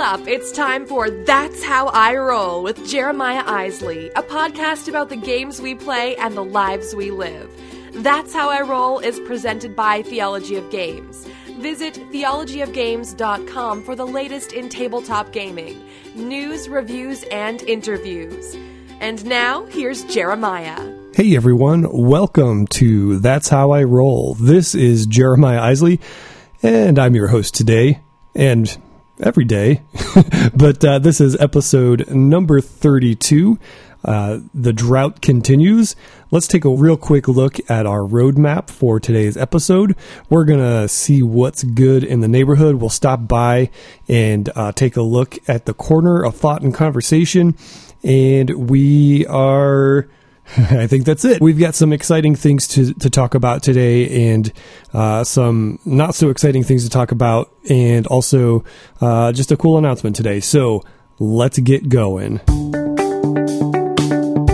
Buckle up. It's time for That's How I Roll with Jeremiah Isley, a podcast about the games we play and the lives we live. That's How I Roll is presented by Theology of Games. Visit theologyofgames.com for the latest in tabletop gaming, news, reviews, and interviews. And now, here's Jeremiah. Hey everyone, welcome to That's How I Roll. This is Jeremiah Isley, and I'm your host today, and every day. but uh, this is episode number 32. Uh, the drought continues. Let's take a real quick look at our roadmap for today's episode. We're going to see what's good in the neighborhood. We'll stop by and uh, take a look at the corner of thought and conversation. And we are I think that's it. We've got some exciting things to, to talk about today and uh, some not so exciting things to talk about, and also uh, just a cool announcement today. So let's get going.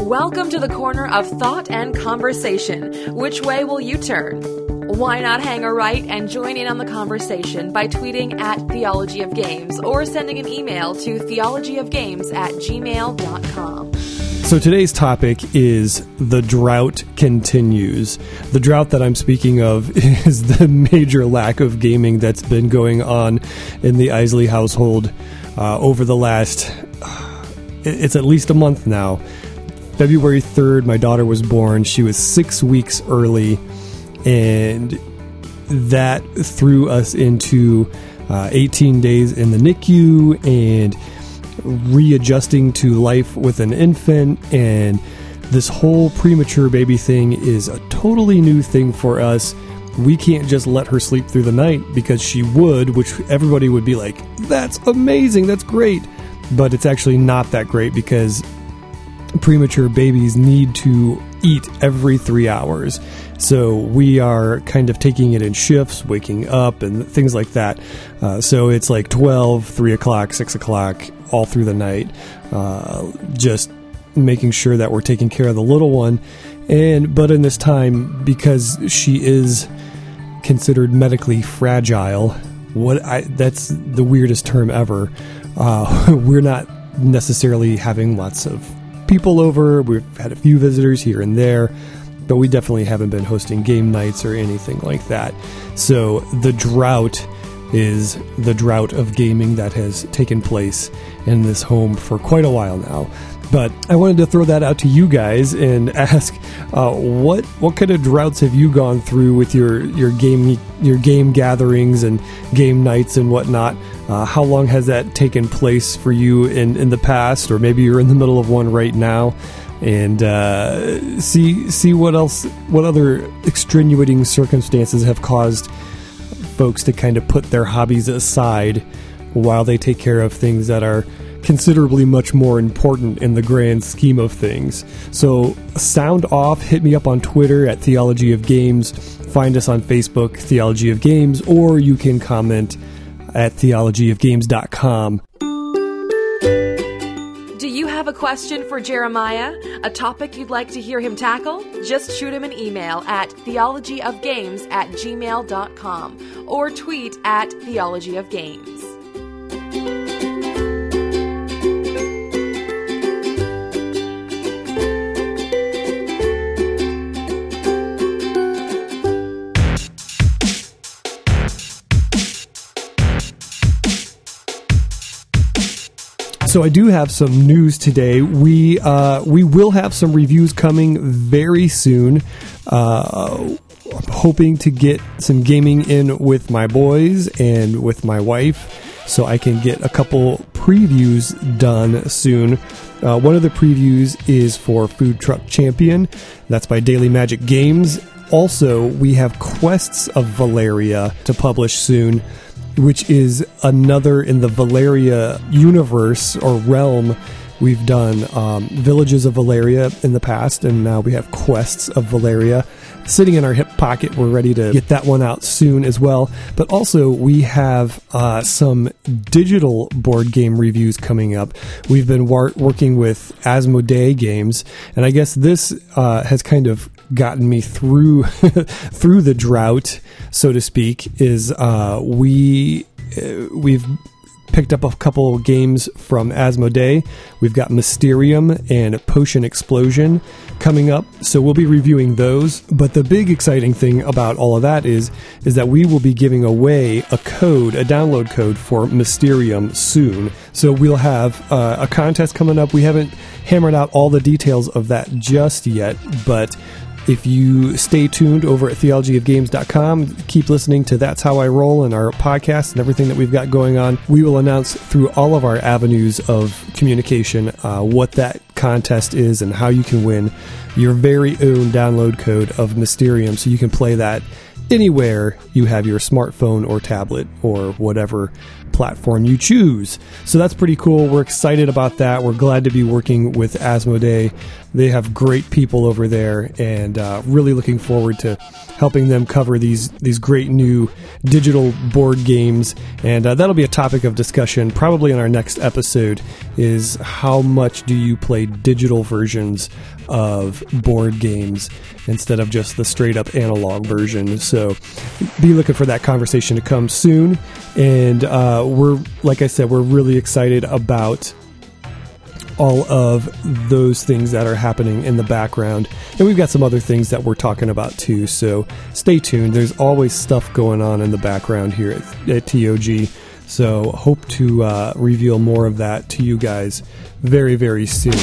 Welcome to the corner of thought and conversation. Which way will you turn? Why not hang a right and join in on the conversation by tweeting at Theology of Games or sending an email to theologyofgames at gmail.com. So today's topic is the drought continues. The drought that I'm speaking of is the major lack of gaming that's been going on in the Isley household uh, over the last. It's at least a month now. February 3rd, my daughter was born. She was six weeks early, and that threw us into uh, 18 days in the NICU and readjusting to life with an infant and this whole premature baby thing is a totally new thing for us. We can't just let her sleep through the night because she would, which everybody would be like, that's amazing, that's great. But it's actually not that great because premature babies need to eat every three hours. So we are kind of taking it in shifts, waking up and things like that. Uh, so it's like 12, 3 o'clock, 6 o'clock, all through the night, uh, just making sure that we're taking care of the little one. And but in this time, because she is considered medically fragile, what I that's the weirdest term ever. Uh, we're not necessarily having lots of people over. We've had a few visitors here and there, but we definitely haven't been hosting game nights or anything like that. So the drought is the drought of gaming that has taken place in this home for quite a while now. But I wanted to throw that out to you guys and ask uh, what what kind of droughts have you gone through with your your game your game gatherings and game nights and whatnot? Uh, how long has that taken place for you in in the past, or maybe you're in the middle of one right now? And uh, see see what else what other extenuating circumstances have caused folks to kind of put their hobbies aside while they take care of things that are considerably much more important in the grand scheme of things. So, sound off, hit me up on Twitter at Theology of Games, find us on Facebook, Theology of Games, or you can comment at theologyofgames.com. Do you have a question for Jeremiah? A topic you'd like to hear him tackle? Just shoot him an email at theologyofgames at gmail.com or tweet at theologyofgames. So I do have some news today. We uh, we will have some reviews coming very soon. Uh, I'm hoping to get some gaming in with my boys and with my wife, so I can get a couple previews done soon. Uh, one of the previews is for Food Truck Champion. That's by Daily Magic Games. Also, we have Quests of Valeria to publish soon which is another in the Valeria universe or realm. We've done um, Villages of Valeria in the past, and now we have Quests of Valeria sitting in our hip pocket. We're ready to get that one out soon as well. But also, we have uh, some digital board game reviews coming up. We've been war- working with Asmodee Games, and I guess this uh, has kind of gotten me through through the drought, so to speak, is uh, we uh, we've picked up a couple games from Asmodee. We've got Mysterium and Potion Explosion coming up, so we'll be reviewing those. But the big exciting thing about all of that is is that we will be giving away a code, a download code for Mysterium soon. So we'll have uh, a contest coming up. We haven't hammered out all the details of that just yet, but if you stay tuned over at theologyofgames.com, keep listening to That's How I Roll and our podcast and everything that we've got going on. We will announce through all of our avenues of communication uh, what that contest is and how you can win your very own download code of Mysterium so you can play that anywhere you have your smartphone or tablet or whatever platform you choose. So that's pretty cool. We're excited about that. We're glad to be working with Asmodee. They have great people over there, and uh, really looking forward to helping them cover these these great new digital board games. And uh, that'll be a topic of discussion probably in our next episode. Is how much do you play digital versions of board games instead of just the straight up analog version? So be looking for that conversation to come soon. And we're like I said, we're really excited about all of those things that are happening in the background. And we've got some other things that we're talking about too. So stay tuned. There's always stuff going on in the background here at, at TOG. So hope to uh, reveal more of that to you guys very, very soon.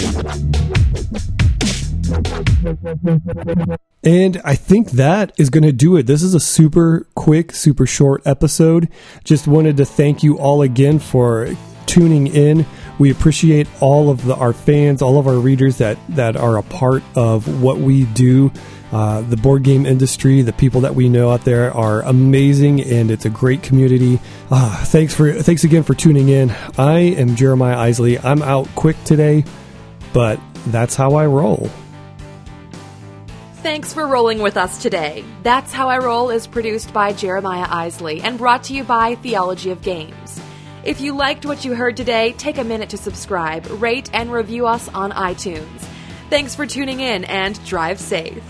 And I think that is going to do it. This is a super quick, super short episode. Just wanted to thank you all again for tuning in. We appreciate all of the, our fans, all of our readers that, that are a part of what we do. Uh, the board game industry, the people that we know out there are amazing, and it's a great community. Uh, thanks for thanks again for tuning in. I am Jeremiah Isley. I'm out quick today, but that's how I roll. Thanks for rolling with us today. That's How I Roll is produced by Jeremiah Isley and brought to you by Theology of Games. If you liked what you heard today, take a minute to subscribe, rate, and review us on iTunes. Thanks for tuning in and drive safe.